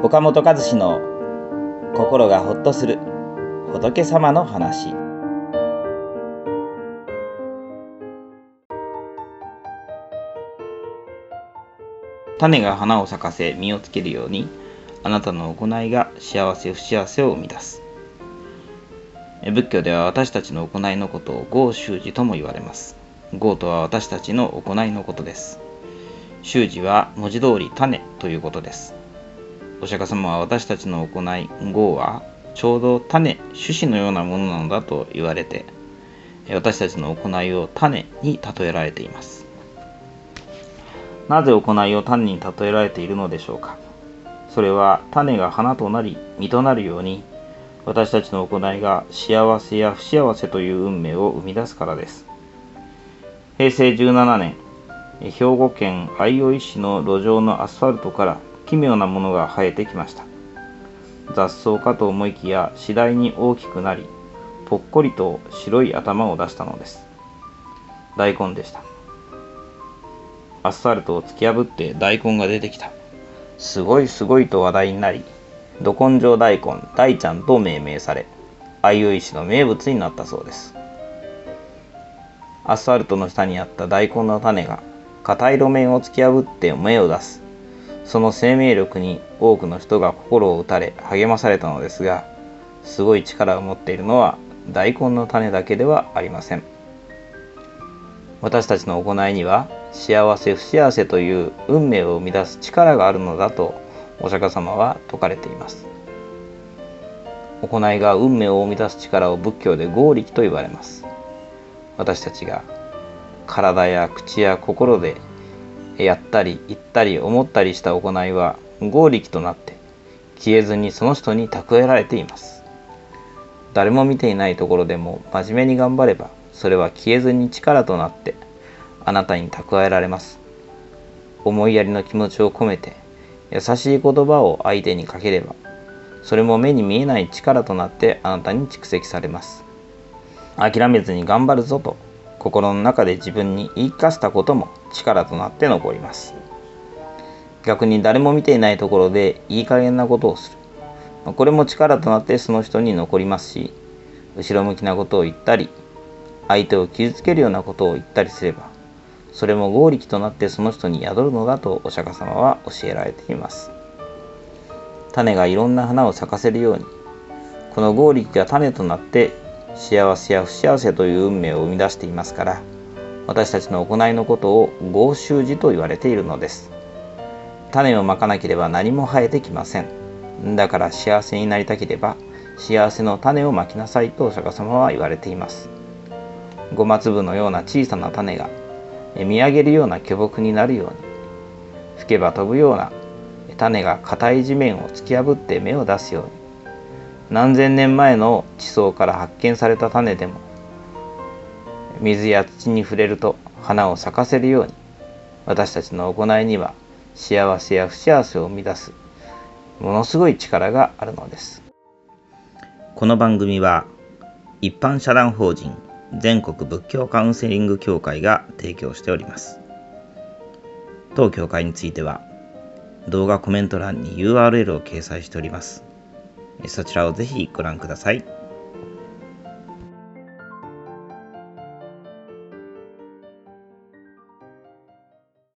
岡本和志の心がほっとする仏様の話。種が花を咲かせ実をつけるようにあなたの行いが幸せ不幸せを生み出す。仏教では私たちの行いのことを合修寺とも言われます。合とは私たちの行いのことです。修寺は文字通り種ということです。お釈迦様は私たちの行い合はちょうど種種子のようなものなのだと言われて私たちの行いを種に例えられています。なぜ行いを種に例えられているのでしょうか？それは種が花となり実となるように私たちの行いが幸せや不幸せという運命を生み出すからです。平成17年兵庫県相生市の路上のアスファルトから奇妙なものが生えてきました。雑草かと思いきや次第に大きくなりぽっこりと白い頭を出したのです。大根でした。アスファルトを突き破って大根が出てきた。すごいすごいと話題になりど根性大根大ちゃんと命名され相生市の名物になったそうです。アスファルトの下にあった大根の種が硬い路面を突き破って芽を出す。その生命力に多くの人が心を打たれ励まされたのですがすごい力を持っているのは大根の種だけではありません。私たちの行いには幸せ不幸せという運命を生み出す力があるのだとお釈迦様は説かれています。行いが運命を生み出す力を仏教で合力と言われます。私たちが体や口や心でやったり言ったり思ったりした行いは合力となって消えずにその人に蓄えられています。誰も見ていないところでも真面目に頑張ればそれは消えずに力となってあなたに蓄えられます。思いやりの気持ちを込めて優しい言葉を相手にかければそれも目に見えない力となってあなたに蓄積されます。諦めずに頑張るぞと心の中で自分に言い聞かせたことも力となって残ります。逆に誰も見ていないところでいい加減なことをする。これも力となってその人に残りますし後ろ向きなことを言ったり相手を傷つけるようなことを言ったりすればそれも合力となってその人に宿るのだとお釈迦様は教えられています。種がいろんな花を咲かせるようにこの合力が種となって幸せや不幸せという運命を生み出していますから私たちの行いのことを合衆寺と言われているのです。種をまかなければ何も生えてきません。だから幸せになりたければ幸せの種をまきなさいとお釈迦様は言われています。ごま粒のような小さな種が見上げるような巨木になるように吹けば飛ぶような種が硬い地面を突き破って芽を出すように何千年前の地層から発見された種でも水や土に触れると花を咲かせるように私たちの行いには幸せや不幸せを生み出すものすごい力があるのです。この番組は一般社団法人全国仏教カウンセリング協会が提供しております。当協会については動画コメント欄に URL を掲載しております。そちらをぜひご覧ください。